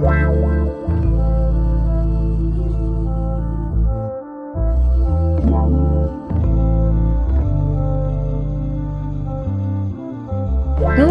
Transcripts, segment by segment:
Wow.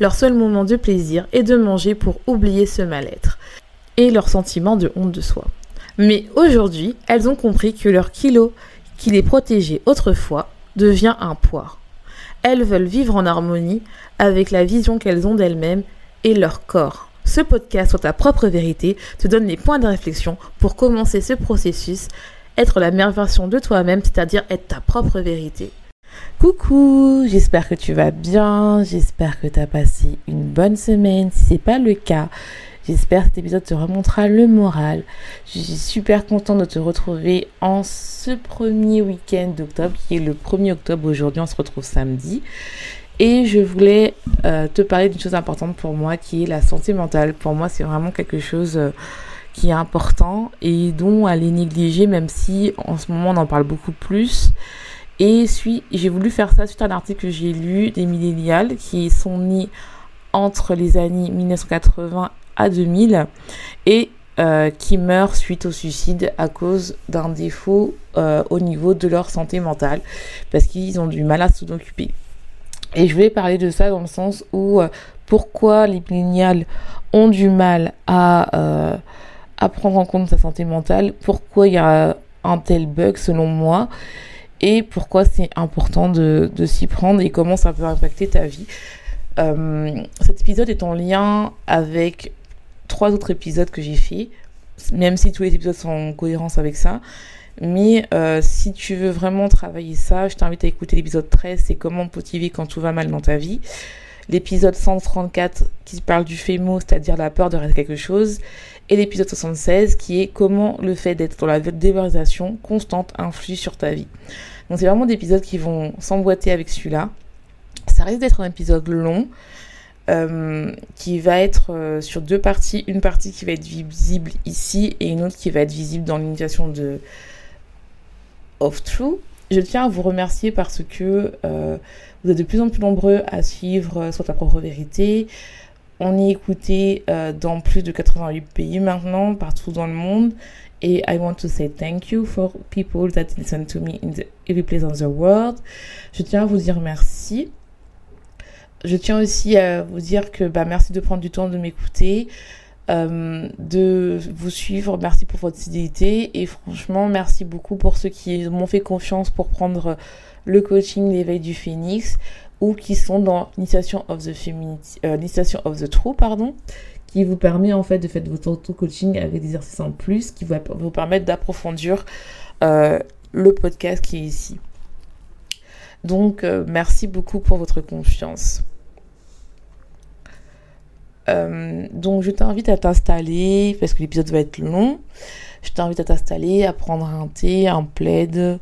Leur seul moment de plaisir est de manger pour oublier ce mal-être et leur sentiment de honte de soi. Mais aujourd'hui, elles ont compris que leur kilo qui les protégeait autrefois devient un poids. Elles veulent vivre en harmonie avec la vision qu'elles ont d'elles-mêmes et leur corps. Ce podcast sur ta propre vérité te donne les points de réflexion pour commencer ce processus, être la meilleure version de toi-même, c'est-à-dire être ta propre vérité. Coucou, j'espère que tu vas bien, j'espère que tu as passé une bonne semaine. Si c'est pas le cas, j'espère que cet épisode te remontera le moral. Je suis super contente de te retrouver en ce premier week-end d'octobre, qui est le 1er octobre aujourd'hui, on se retrouve samedi. Et je voulais euh, te parler d'une chose importante pour moi, qui est la santé mentale. Pour moi, c'est vraiment quelque chose... Euh, qui est important et dont elle est négligée même si en ce moment on en parle beaucoup plus et j'ai voulu faire ça suite à un article que j'ai lu des millénials qui sont nés entre les années 1980 à 2000 et euh, qui meurent suite au suicide à cause d'un défaut euh, au niveau de leur santé mentale parce qu'ils ont du mal à s'en occuper. Et je voulais parler de ça dans le sens où euh, pourquoi les millénials ont du mal à, à prendre en compte sa santé mentale, pourquoi il y a un tel bug selon moi et pourquoi c'est important de, s'y prendre et comment ça peut impacter ta vie. Euh, cet épisode est en lien avec trois autres épisodes que j'ai fait, même si tous les épisodes sont en cohérence avec ça. Mais euh, si tu veux vraiment travailler ça, je t'invite à écouter l'épisode 13, c'est comment motiver quand tout va mal dans ta vie. L'épisode 134 qui parle du FEMO, c'est-à-dire la peur de rester quelque chose. Et l'épisode 76 qui est comment le fait d'être dans la dévalorisation constante influe sur ta vie. Donc c'est vraiment des épisodes qui vont s'emboîter avec celui-là. Ça risque d'être un épisode long. Euh, qui va être euh, sur deux parties, une partie qui va être visible ici et une autre qui va être visible dans l'initiation de of True. Je tiens à vous remercier parce que euh, vous êtes de plus en plus nombreux à suivre sur ta propre vérité. On est écouté dans plus de 88 pays maintenant, partout dans le monde. Et I want to say thank you for people that listen to me in the, every place on the world. Je tiens à vous dire merci. Je tiens aussi à vous dire que bah, merci de prendre du temps de m'écouter, euh, de vous suivre. Merci pour votre fidélité. Et franchement, merci beaucoup pour ceux qui m'ont fait confiance pour prendre le coaching l'éveil du phénix ou qui sont dans l'initiation of the euh, of the true, pardon, qui vous permet en fait de faire votre auto-coaching avec des exercices en plus qui va vous permettre d'approfondir euh, le podcast qui est ici. Donc, euh, merci beaucoup pour votre confiance. Donc, je t'invite à t'installer parce que l'épisode va être long. Je t'invite à t'installer, à prendre un thé, un plaid.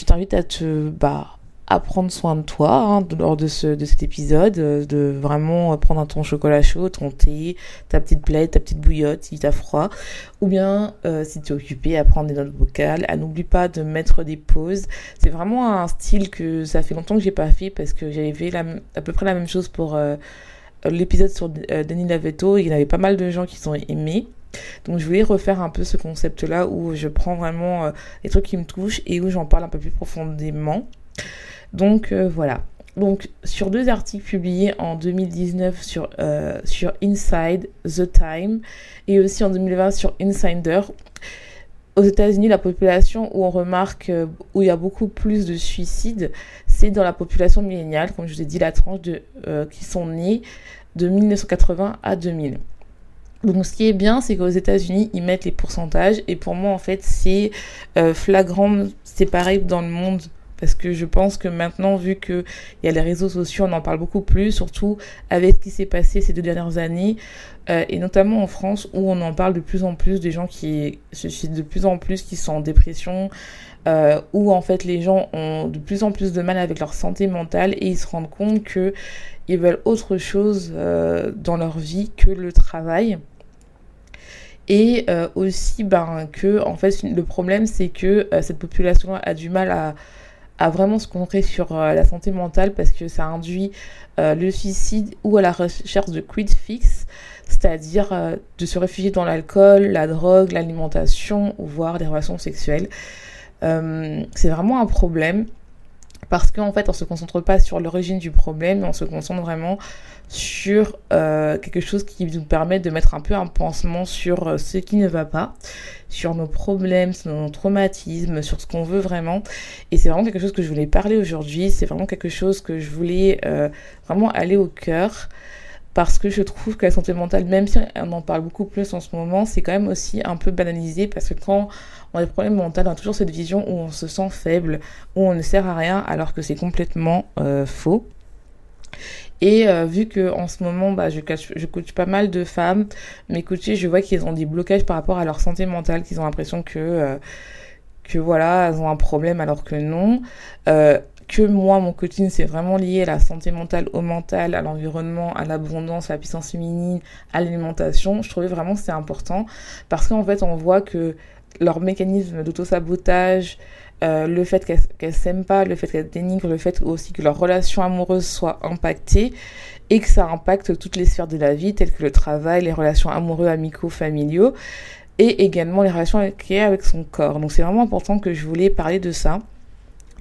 Je t'invite à te bah, à prendre soin de toi hein, lors de, ce, de cet épisode, euh, de vraiment prendre ton chocolat chaud, ton thé, ta petite plaide, ta petite bouillotte si t'as froid, ou bien euh, si tu es occupé à prendre des notes vocales, à n'oublie pas de mettre des pauses. C'est vraiment un style que ça fait longtemps que j'ai pas fait parce que j'avais fait la, à peu près la même chose pour euh, l'épisode sur Denis Lavetto, il y avait pas mal de gens qui sont aimés. Donc je voulais refaire un peu ce concept-là où je prends vraiment les trucs qui me touchent et où j'en parle un peu plus profondément. Donc euh, voilà. Donc sur deux articles publiés en 2019 sur, euh, sur Inside, The Time et aussi en 2020 sur Insider, aux États-Unis, la population où on remarque euh, où il y a beaucoup plus de suicides, c'est dans la population milléniale, comme je vous ai dit, la tranche qui sont nés de 1980 à 2000. Donc ce qui est bien, c'est qu'aux États-Unis, ils mettent les pourcentages. Et pour moi, en fait, c'est flagrant, c'est pareil dans le monde. Parce que je pense que maintenant, vu qu'il y a les réseaux sociaux, on en parle beaucoup plus, surtout avec ce qui s'est passé ces deux dernières années, euh, et notamment en France, où on en parle de plus en plus des gens qui se suicident de plus en plus, qui sont en dépression, euh, où en fait les gens ont de plus en plus de mal avec leur santé mentale et ils se rendent compte que ils veulent autre chose euh, dans leur vie que le travail. Et euh, aussi ben, que en fait le problème c'est que euh, cette population a du mal à, à vraiment se concentrer sur la santé mentale parce que ça induit le suicide ou à la recherche de quick fix, c'est-à-dire de se réfugier dans l'alcool, la drogue, l'alimentation ou voire des relations sexuelles. c'est vraiment un problème parce qu'en fait on se concentre pas sur l'origine du problème, on se concentre vraiment sur euh, quelque chose qui nous permet de mettre un peu un pansement sur euh, ce qui ne va pas, sur nos problèmes, sur nos traumatismes, sur ce qu'on veut vraiment. Et c'est vraiment quelque chose que je voulais parler aujourd'hui, c'est vraiment quelque chose que je voulais euh, vraiment aller au cœur parce que je trouve que la santé mentale, même si on en parle beaucoup plus en ce moment, c'est quand même aussi un peu banalisé parce que quand on a des problèmes mentaux, on a toujours cette vision où on se sent faible, où on ne sert à rien alors que c'est complètement faux. Et euh, vu que en ce moment, bah, je, je coach pas mal de femmes, mes coachées, je vois qu'ils ont des blocages par rapport à leur santé mentale, qu'ils ont l'impression que euh, que voilà, elles ont un problème alors que non. Euh, que moi, mon coaching, c'est vraiment lié à la santé mentale, au mental, à l'environnement, à l'abondance, à la puissance féminine, à l'alimentation. Je trouvais vraiment que c'est important parce qu'en fait, on voit que leur mécanisme d'auto-sabotage, euh, le fait qu'elles qu s'aiment pas, le fait qu'elles dénigrent, le fait aussi que leur relation amoureuse soit impactée et que ça impacte toutes les sphères de la vie, telles que le travail, les relations amoureux, amicaux, familiaux et également les relations a avec son corps. Donc c'est vraiment important que je voulais parler de ça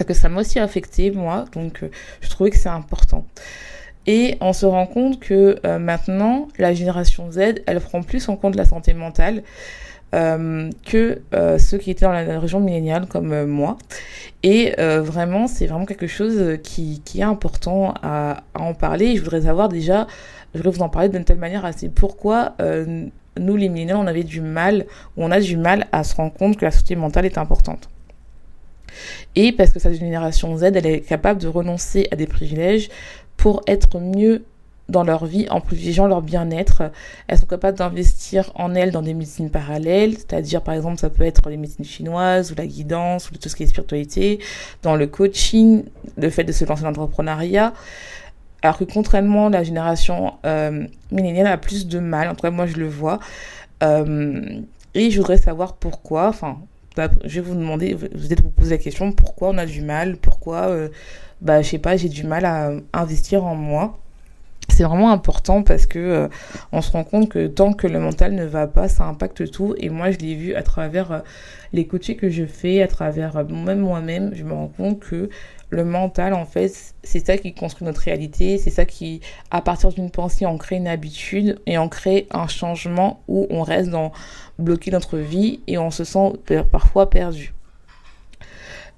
que ça m'a aussi affecté moi, donc euh, je trouvais que c'est important. Et on se rend compte que euh, maintenant, la génération Z, elle prend plus en compte la santé mentale euh, que ceux qui étaient dans la, région milléniale comme moi. Et vraiment, c'est vraiment quelque chose qui, est important à, à, en parler. je voudrais savoir déjà, je voudrais vous en parler d'une telle manière, c'est pourquoi nous, les millénials, on avait du mal, ou on a du mal à se rendre compte que la santé mentale est importante? Et parce que cette génération Z, elle est capable de renoncer à des privilèges pour être mieux dans leur vie en privilégiant leur bien-être. Elles sont capables d'investir en elles dans des médecines parallèles, c'est-à-dire par exemple ça peut être les médecines chinoises ou la guidance ou tout ce qui est spiritualité, dans le coaching, le fait de se lancer dans l'entrepreneuriat. Alors que contrairement, la génération euh, a plus de mal, en tout cas moi je le vois. Euh, et je voudrais savoir pourquoi, enfin je vais vous demander, vous êtes vous poser la question, pourquoi on a du mal, pourquoi, euh, bah, je sais pas, j'ai du mal à investir en moi. C'est vraiment important parce que euh, on se rend compte que tant que le mental ne va pas, ça impacte tout. Et moi, je l'ai vu à travers euh, les coachings que je fais, à travers même moi-même, je me rends compte que le mental, en fait, c'est ça qui construit notre réalité, c'est ça qui, à partir d'une pensée, on crée une habitude et on crée un changement où on reste dans bloqué notre vie et on se sent parfois perdu.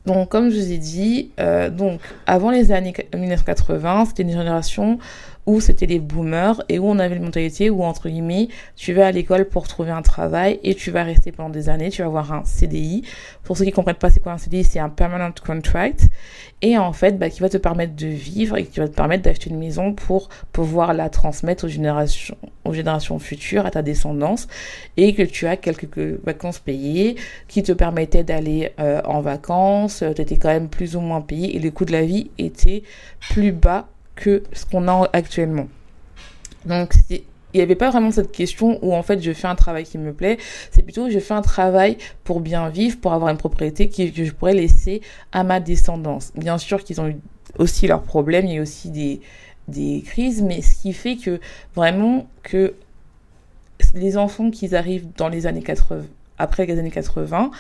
Donc, comme je vous ai dit, euh, donc avant les années 1980, c'était une génération où c'était les boomers et où on avait une mentalité où, entre guillemets, tu vas à l'école pour trouver un travail et tu vas rester pendant des années, tu vas avoir un CDI. Pour ceux qui comprennent pas c'est quoi un CDI, c'est un permanent contract. Et en fait, bah, qui va te permettre de vivre et qui va te permettre d'acheter une maison pour pouvoir la transmettre aux générations, aux générations futures, à ta descendance, et que tu as quelques vacances payées qui te permettaient d'aller euh, en vacances, tu étais quand même plus ou moins payé et le coût de la vie était plus bas que ce qu'on a actuellement. Donc il n'y avait pas vraiment cette question où en fait je fais un travail qui me plaît, c'est plutôt je fais un travail pour bien vivre, pour avoir une propriété que je pourrais laisser à ma descendance. Bien sûr qu'ils ont eu aussi leurs problèmes, il y a aussi des, des crises, mais ce qui fait que vraiment que les enfants qui arrivent dans les années 80, après les années 80,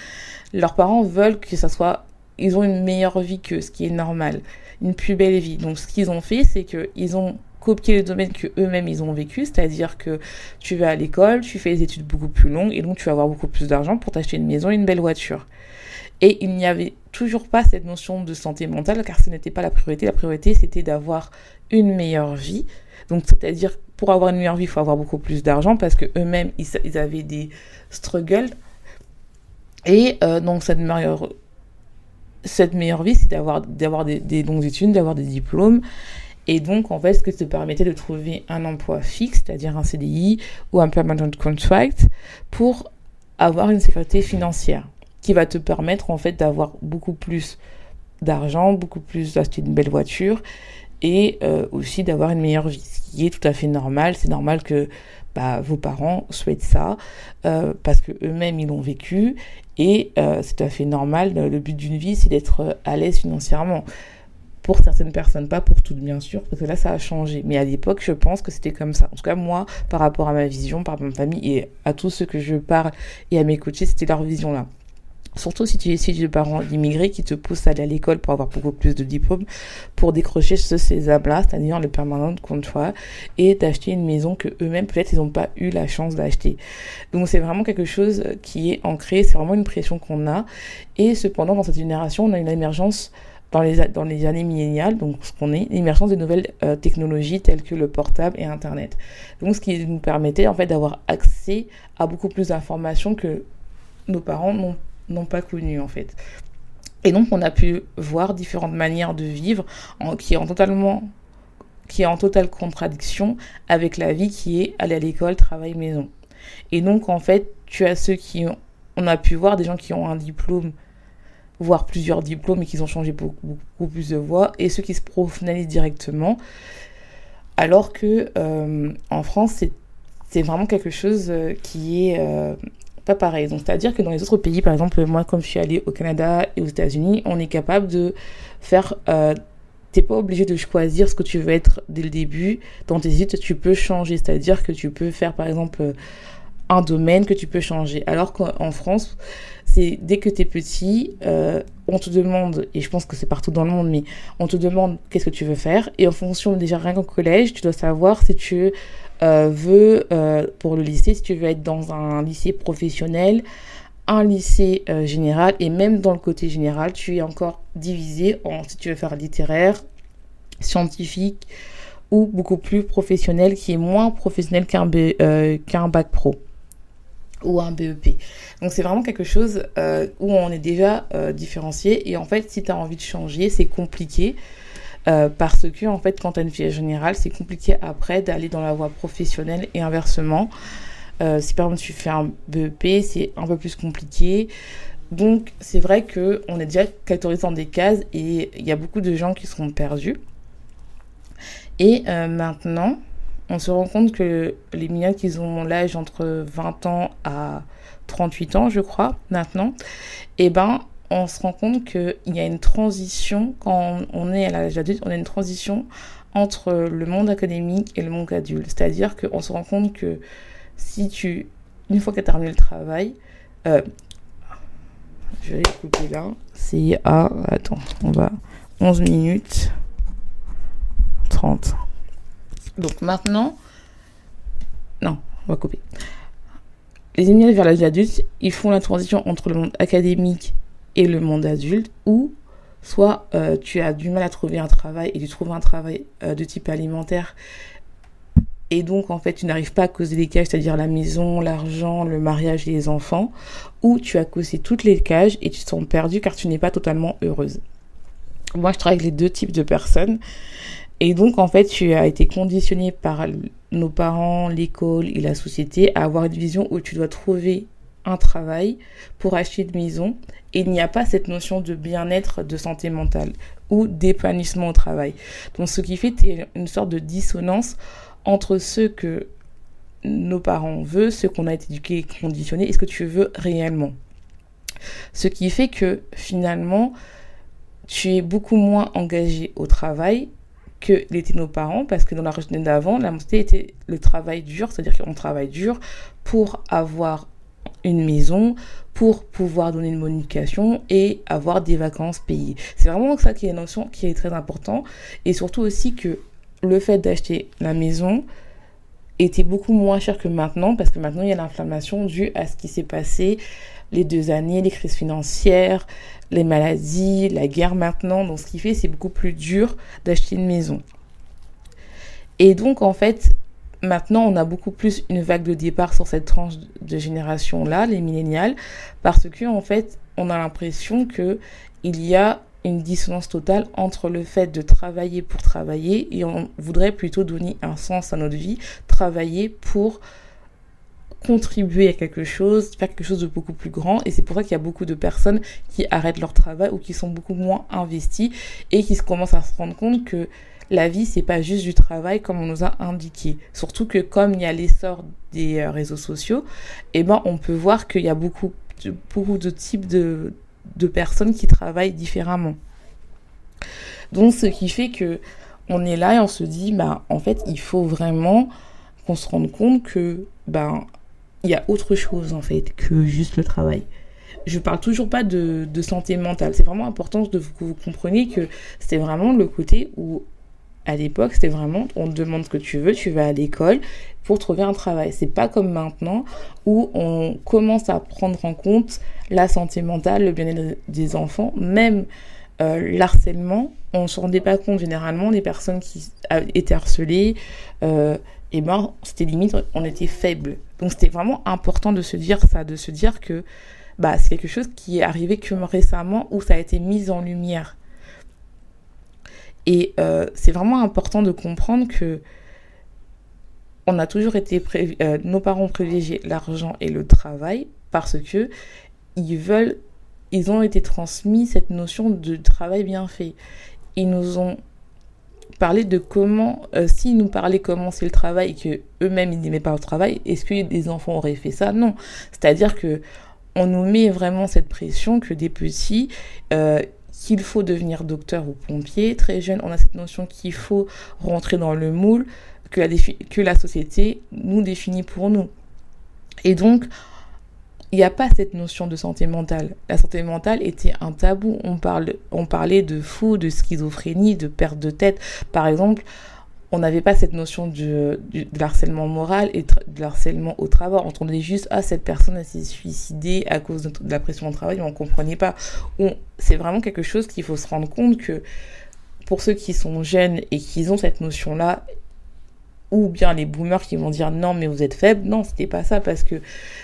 leurs parents veulent que ça soit, ils ont une meilleure vie que ce qui est normal une plus belle vie. Donc ce qu'ils ont fait, c'est qu'ils ont copié le domaine que eux-mêmes ils ont vécu, c'est-à-dire que tu vas à l'école, tu fais des études beaucoup plus longues et donc tu vas avoir beaucoup plus d'argent pour t'acheter une maison et une belle voiture. Et il n'y avait toujours pas cette notion de santé mentale car ce n'était pas la priorité. La priorité c'était d'avoir une meilleure vie. Donc c'est-à-dire pour avoir une meilleure vie, il faut avoir beaucoup plus d'argent parce que eux-mêmes ils, avaient des struggles. Et euh, donc cette meilleure cette meilleure vie, c'est d'avoir, d'avoir des, des longues études, d'avoir des diplômes. Et donc, en fait, ce que te permettait de trouver un emploi fixe, c'est-à-dire un CDI ou un permanent contract, pour avoir une sécurité financière qui va te permettre, en fait, d'avoir beaucoup plus d'argent, beaucoup plus d'acheter une belle voiture et euh, aussi d'avoir une meilleure vie, ce qui est tout à fait normal. C'est normal que bah, vos parents souhaitent ça euh, parce que eux-mêmes ils l'ont vécu et euh, c'est tout à fait normal. Le but d'une vie, c'est d'être à l'aise financièrement. Pour certaines personnes, pas pour toutes bien sûr, parce que là ça a changé. Mais à l'époque, je pense que c'était comme ça. En tout cas, moi, par rapport à ma vision, par rapport ma famille et à tous ceux que je parle et à mes coachés, c'était leur vision là. Surtout si tu es issu de parents immigrés qui te poussent à aller à l'école pour avoir beaucoup plus de diplômes, pour décrocher ce sésame-là, c'est-à-dire le permanent contrat, et d'acheter une maison que eux-mêmes, peut-être, ils n'ont pas eu la chance d'acheter. Donc c'est vraiment quelque chose qui est ancré, c'est vraiment une pression qu'on a. Et cependant, dans cette génération, on a une émergence dans les, dans les années milléniales, donc ce qu'on est, l'émergence de nouvelles euh, technologies telles que le portable et Internet. Donc ce qui nous permettait en fait d'avoir accès à beaucoup plus d'informations que nos parents n'ont n'ont pas connu en fait. Et donc on a pu voir différentes manières de vivre qui, est en totalement, qui est en totale contradiction avec la vie qui est aller à l'école, travail, maison. Et donc en fait, tu as ceux qui ont, on a pu voir des gens qui ont un diplôme, voire plusieurs diplômes et qui ont changé beaucoup, plus de voies, et ceux qui se professionnalisent directement. Alors que euh, en France, c'est vraiment quelque chose euh, qui est euh, pas pareil. Donc, c'est-à-dire que dans les autres pays, par exemple, moi, comme je suis allée au Canada et aux États-Unis, on est capable de faire. Euh, T'es pas obligé de choisir ce que tu veux être dès le début. Dans tes études, tu peux changer. C'est-à-dire que tu peux faire, par exemple, un domaine que tu peux changer. Alors qu'en France, c'est dès que tu es petit, euh, on te demande, et je pense que c'est partout dans le monde, mais on te demande qu'est-ce que tu veux faire. Et en fonction, déjà rien qu'au collège, tu dois savoir si tu euh, veux, euh, pour le lycée, si tu veux être dans un lycée professionnel, un lycée euh, général, et même dans le côté général, tu es encore divisé en si tu veux faire littéraire, scientifique ou beaucoup plus professionnel, qui est moins professionnel qu'un qu'un bac pro ou un BEP. Donc c'est vraiment quelque chose où on est déjà différencié et en fait si tu as envie de changer, c'est compliqué euh, parce que en fait quand tu as une filière générale c'est compliqué après d'aller dans la voie professionnelle et inversement. Euh, si par exemple tu fais un BEP c'est un peu plus compliqué. Donc c'est vrai que on est déjà catégorisé dans des cases et il y a beaucoup de gens qui seront perdus. Et euh, maintenant on se rend compte que les millennials qui ont l'âge entre 20 ans à 38 ans je crois maintenant eh ben on se rend compte qu'il y a une transition, quand on est à l'âge adulte, on a une transition entre le monde académique et le monde adulte. C'est-à-dire qu'on se rend compte que si tu, une fois que tu as terminé le travail, euh, je vais couper là, c'est à, attends, on va, 11 minutes 30. Donc maintenant, non, on va couper. Les émigrés vers l'âge adulte, ils font la transition entre le monde académique et le monde adulte, ou soit euh, tu as du mal à trouver un travail et tu trouves un travail euh, de type alimentaire et donc en fait tu n'arrives pas à causer les cages, c'est-à-dire la maison, l'argent, le mariage les enfants, ou tu as causé toutes les cages et tu te sens perdu car tu n'es pas totalement heureuse. Moi je travaille avec les deux types de personnes et donc en fait tu as été conditionné par nos parents, l'école et la société à avoir une vision où tu dois trouver un travail pour acheter une maison il n'y a pas cette notion de bien-être, de santé mentale ou d'épanouissement au travail. Donc ce qui fait une sorte de dissonance entre ce que nos parents veulent, ce qu'on a été éduqué et conditionné et ce que tu veux réellement. Ce qui fait que finalement, tu es beaucoup moins engagé au travail que l'étaient nos parents, parce que dans la région d'avant, la mentalité était le travail dur, c'est-à-dire qu'on travaille dur pour avoir une maison pour pouvoir donner une bonne et avoir des vacances payées. C'est vraiment ça qui est notion qui est très important et surtout aussi que le fait d'acheter la maison était beaucoup moins cher que maintenant parce que maintenant il y a l'inflammation due à ce qui s'est passé les deux années, les crises financières, les maladies, la guerre maintenant. Donc ce qui fait c'est beaucoup plus dur d'acheter une maison. Et donc en fait, maintenant, on a beaucoup plus une vague de départ sur cette tranche de génération-là, les millénials, parce que, en fait, on a l'impression que il y a une dissonance totale entre le fait de travailler pour travailler et on voudrait plutôt donner un sens à notre vie, travailler pour contribuer à quelque chose, faire quelque chose de beaucoup plus grand. Et c'est pour ça qu'il y a beaucoup de personnes qui arrêtent leur travail ou qui sont beaucoup moins investies et qui commencent à se rendre compte que la vie, c'est pas juste du travail comme on nous a indiqué. Surtout que comme il y a l'essor des euh, réseaux sociaux, eh ben, on peut voir qu'il y a beaucoup de, types de, de personnes qui travaillent différemment. Donc, ce qui fait que on est là et on se dit, bah, en fait, il faut vraiment qu'on se rende compte que, ben, il y a autre chose, en fait, que juste le travail. Je parle toujours pas de, de santé mentale. C'est vraiment important de, que vous compreniez que c'est vraiment le côté où, à l'époque, c'était vraiment, on te demande ce que tu veux, tu vas à l'école pour trouver un travail. C'est pas comme maintenant où on commence à prendre en compte la santé mentale, le bien-être des enfants, même euh, l'harcèlement, on ne se rendait pas compte généralement des personnes qui étaient harcelées, euh, et ben c'était limite, on était faible. Donc c'était vraiment important de se dire ça, de se dire que bah, c'est quelque chose qui est arrivé que récemment où ça a été mis en lumière. Et euh, c'est vraiment important de comprendre que on a toujours été, euh, nos parents privilégié l'argent et le travail parce que ils veulent, ils ont été transmis cette notion de travail bien fait. Ils nous ont parlé de comment, euh, s'ils nous parlaient comment c'est le travail et que eux-mêmes ils n'aimaient pas le travail, est-ce que des enfants auraient fait ça? Non. C'est-à-dire que on nous met vraiment cette pression que des petits, qu'il faut devenir docteur ou pompier. Très jeune, on a cette notion qu'il faut rentrer dans le moule que la, société nous définit pour nous. Et donc, il n'y a pas cette notion de santé mentale. La santé mentale était un tabou. On, on parlait de fou, de schizophrénie, de perte de tête. Par exemple, on n'avait pas cette notion de, harcèlement moral et de harcèlement au travail. On entendait juste, ah, cette personne s'est suicidée à cause de, la pression au travail, mais on ne comprenait pas. C'est vraiment quelque chose qu'il faut se rendre compte que pour ceux qui sont jeunes et qui ont cette notion-là, ou bien les boomers qui vont dire non mais vous êtes faible. Non, c'était pas ça parce que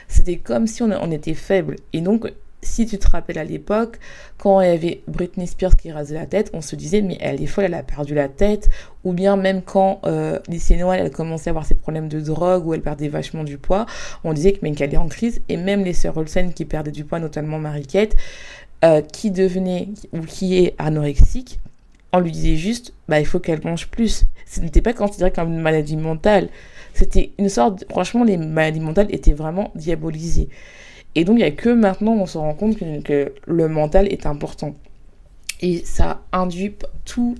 c'était comme si on, on, était faible. Et donc, si tu te rappelles à l'époque, quand il y avait Britney Spears qui rasait la tête, on se disait mais elle est folle, elle a perdu la tête. Ou bien même quand euh, Lucie Noël elle commençait à avoir ses problèmes de drogue ou elle perdait vachement du poids, on disait que mais qu'elle est en crise. Et même les sœurs Olsen qui perdaient du poids, notamment Mariquette, euh, qui devenait ou qui est anorexique, on lui disait juste, bah, il faut qu'elle mange plus. Ce n'était pas considéré comme une maladie mentale. C'était une sorte, franchement, les maladies mentales étaient vraiment diabolisées. Et donc, il n'y a que maintenant on se rend compte que le mental est important. Et ça induit tout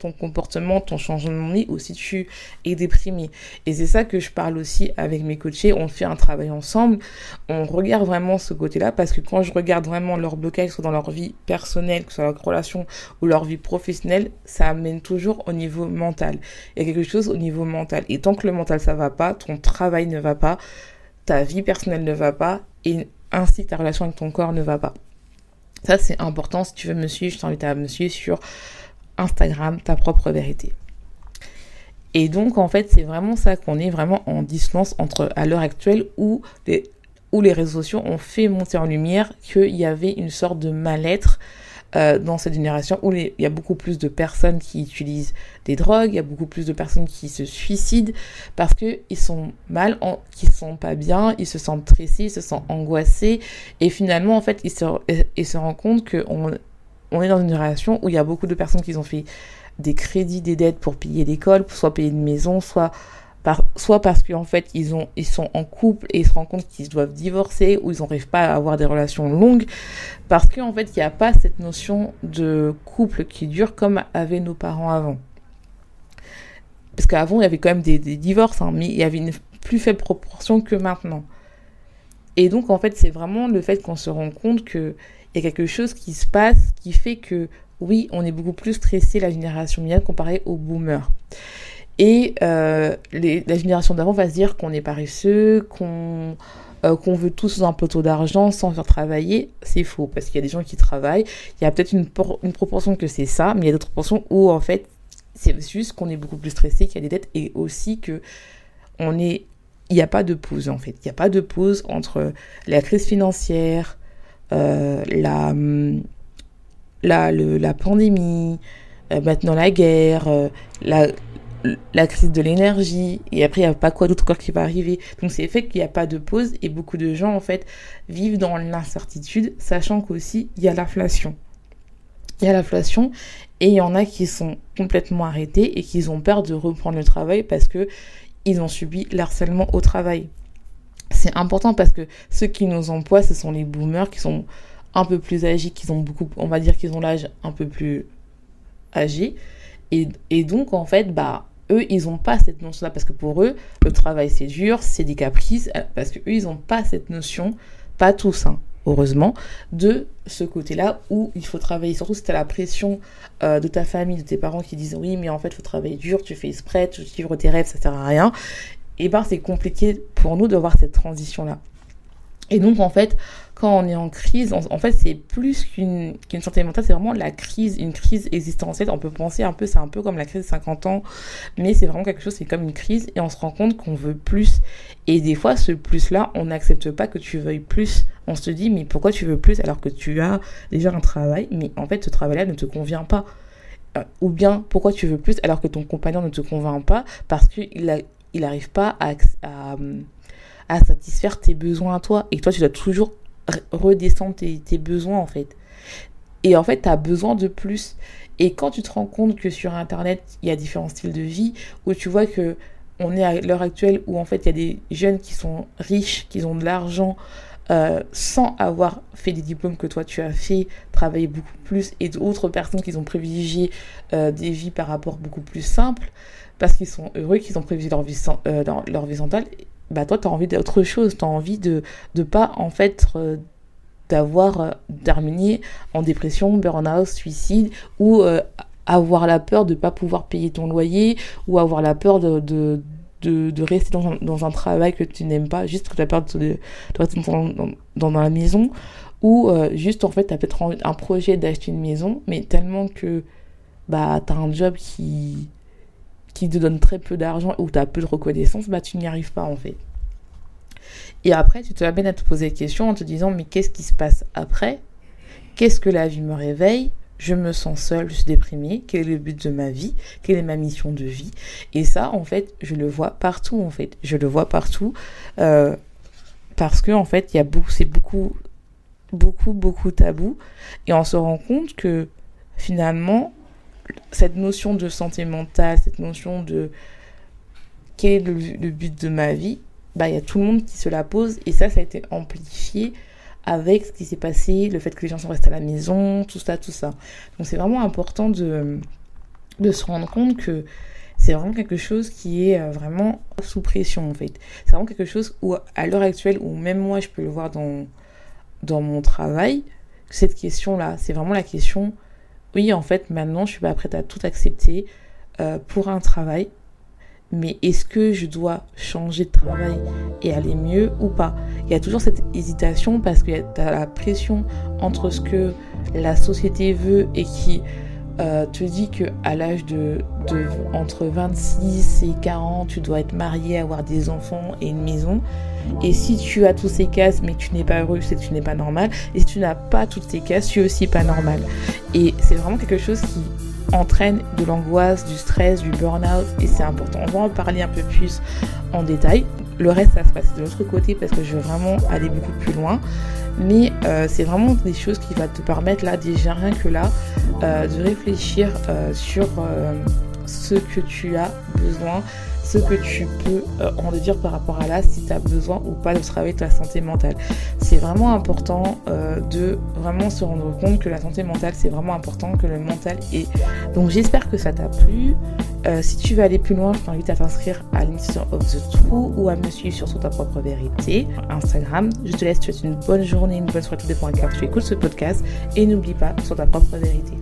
ton comportement, ton changement de vie, ou si tu es déprimé. Et c'est ça que je parle aussi avec mes coachés. On fait un travail ensemble. On regarde vraiment ce côté-là parce que quand je regarde vraiment leur blocage, soit dans leur vie personnelle, que ce soit leur relation ou leur vie professionnelle, ça amène toujours au niveau mental. Il y a quelque chose au niveau mental. Et tant que le mental ça va pas, ton travail ne va pas, ta vie personnelle ne va pas, et ainsi ta relation avec ton corps ne va pas. Ça, c'est important. Si tu veux me suivre, je t'invite à me suivre sur Instagram, ta propre vérité. Et donc, en fait, c'est vraiment ça qu'on est vraiment en distance entre, à l'heure actuelle, où les, où les réseaux sociaux ont fait monter en lumière qu'il y avait une sorte de mal-être euh, dans cette génération où il y a beaucoup plus de personnes qui utilisent des drogues, il y a beaucoup plus de personnes qui se suicident parce que ils sont mal, en, qu'ils sont pas bien, ils se sentent stressés, ils se sentent angoissés. Et finalement en fait ils se, rendent compte que on, on est dans une génération où il y a beaucoup de personnes qui ont fait des crédits, des dettes pour payer l'école, soit payer une maison, soit soit parce qu'en fait ils ont ils sont en couple et ils se rendent compte qu'ils doivent divorcer ou ils n'arrivent pas à avoir des relations longues parce qu'en fait il n'y a pas cette notion de couple qui dure comme avaient nos parents avant. Parce qu'avant il y avait quand même des, divorces hein, mais il y avait une plus faible proportion que maintenant. Et donc en fait c'est vraiment le fait qu'on se rend compte que il y a quelque chose qui se passe qui fait que oui on est beaucoup plus stressé la génération millénaire comparée aux boomers et euh, la génération d'avant va se dire qu'on est paresseux, qu'on euh, qu'on veut tous un plateau d'argent sans faire travailler. C'est faux, parce qu'il y a des gens qui travaillent. Il y a peut-être une, proportion que c'est ça, mais il y a d'autres proportions où en fait c'est juste qu'on est beaucoup plus stressé, qu'il y a des dettes et aussi que n'y a pas de pause en fait. Il n'y a pas de pause entre la crise financière, la, la, la pandémie, maintenant la guerre, la, la crise de l'énergie, et après il n'y a pas quoi d'autre qui va arriver. Donc c'est fait qu'il n'y a pas de pause, et beaucoup de gens en fait vivent dans l'incertitude, sachant qu'aussi il y a l'inflation. Il y a l'inflation, et il y en a qui sont complètement arrêtés et qui ont peur de reprendre le travail parce que ils ont subi l'harcèlement au travail. C'est important parce que ceux qui nous emploient, ce sont les boomers qui sont un peu plus âgés, qui ont beaucoup, on va dire qu'ils ont l'âge un peu plus âgé. Et, et donc, en fait, bah, eux, ils n'ont pas cette notion-là parce que pour eux, le travail c'est dur, c'est des caprices, euh, parce que eux, ils n'ont pas cette notion, pas tous, hein, heureusement, de ce côté-là où il faut travailler. Surtout si tu as la pression euh, de ta famille, de tes parents qui disent oui, mais en fait, il faut travailler dur, tu fais exprès, tu suivre tes rêves, ça sert à rien. Et ben, c'est compliqué pour nous de voir cette transition-là. Et donc, en fait, quand on est en crise, en fait, c'est plus qu'une santé mentale, c'est vraiment la crise, une crise existentielle. On peut penser un peu, c'est un peu comme la crise de 50 ans, mais c'est vraiment quelque chose, c'est comme une crise, et on se rend compte qu'on veut plus. Et des fois, ce plus-là, on n'accepte pas que tu veuilles plus. On se dit, mais pourquoi tu veux plus alors que tu as déjà un travail, mais en fait, ce travail-là ne te convient pas. Euh, ou bien, pourquoi tu veux plus alors que ton compagnon ne te convainc pas? Parce qu'il n'arrive pas à, à à satisfaire tes besoins à toi. Et toi, tu dois toujours redescendre tes, besoins, en fait. Et en fait, tu as besoin de plus. Et quand tu te rends compte que sur Internet, il y a différents styles de vie, où tu vois que on est à l'heure actuelle où en fait il y a des jeunes qui sont riches, qui ont de l'argent, euh, sans avoir fait des diplômes que toi tu as fait, travailler beaucoup plus, et d'autres personnes qui ont privilégié euh, des vies par rapport beaucoup plus simples, parce qu'ils sont heureux, qu'ils ont privilégié leur vie, euh, leur vie mentale, bah toi, tu as envie d'autre chose, tu as envie de ne pas, en fait, euh, d'avoir euh, terminé en dépression, burn-out, suicide, ou euh, avoir la peur de ne pas pouvoir payer ton loyer, ou avoir la peur de, de, de, rester dans un, travail que tu n'aimes pas, juste que tu as peur de, de rester dans, dans, dans, la maison, ou juste, en fait, tu as peut-être un projet d'acheter une maison, mais tellement que bah, tu as un job qui qui te donne très peu d'argent ou tu as peu de reconnaissance, bah tu n'y arrives pas en fait. Et après, tu te bien à te poser des questions en te disant mais qu'est-ce qui se passe après? Qu'est-ce que la vie me réveille? Je me sens seule, je suis déprimée. Quel est le but de ma vie? Quelle est ma mission de vie? Et ça, en fait, je le vois partout en fait. Je le vois partout euh, parce que en fait, il y a c'est beaucoup, beaucoup, beaucoup tabou et on se rend compte que finalement cette notion de santé mentale, cette notion de quel est le, but de ma vie, bah il y a tout le monde qui se la pose et ça ça a été amplifié avec ce qui s'est passé, le fait que les gens sont restés à la maison, tout ça, tout ça. Donc c'est vraiment important de, de se rendre compte que c'est vraiment quelque chose qui est euh, vraiment sous pression en fait. C'est vraiment quelque chose où à l'heure actuelle, où même moi je peux le voir dans, dans mon travail, cette question-là, c'est vraiment la question oui, en fait, maintenant, je suis pas prête à tout accepter euh, pour un travail. Mais est-ce que je dois changer de travail et aller mieux ou pas? Il y a toujours cette hésitation parce qu'il y a la pression entre ce que la société veut et qui euh, te dit que à l'âge de, de, entre 26 et 40, tu dois être marié, avoir des enfants et une maison. Et si tu as tous ces cases mais tu n'es pas heureux, c'est que tu n'es pas normal. Et si tu n'as pas toutes ces cases, tu es aussi pas normal. Et c'est vraiment quelque chose qui entraîne de l'angoisse, du stress, du burn-out et c'est important. On va en parler un peu plus en détail. Le reste, ça se passe de l'autre côté parce que je veux vraiment aller beaucoup plus loin. Mais euh, c'est vraiment des choses qui vont te permettre là, déjà rien que là, euh, de réfléchir euh, sur ce que tu as besoin, ce que tu peux en dire par rapport à là, si tu as besoin ou pas de travailler ta santé mentale. C'est vraiment important de vraiment se rendre compte que la santé mentale, c'est vraiment important, que le mental est. Donc j'espère que ça t'a plu. Euh, si tu veux aller plus loin, je t'invite à t'inscrire à l'Institution of the True ou à me suivre sur, ta propre vérité, Instagram. Je te laisse, tu souhaite une bonne journée, une bonne soirée, tout dépend à tu écoutes ce podcast. Et n'oublie pas, sur ta propre vérité.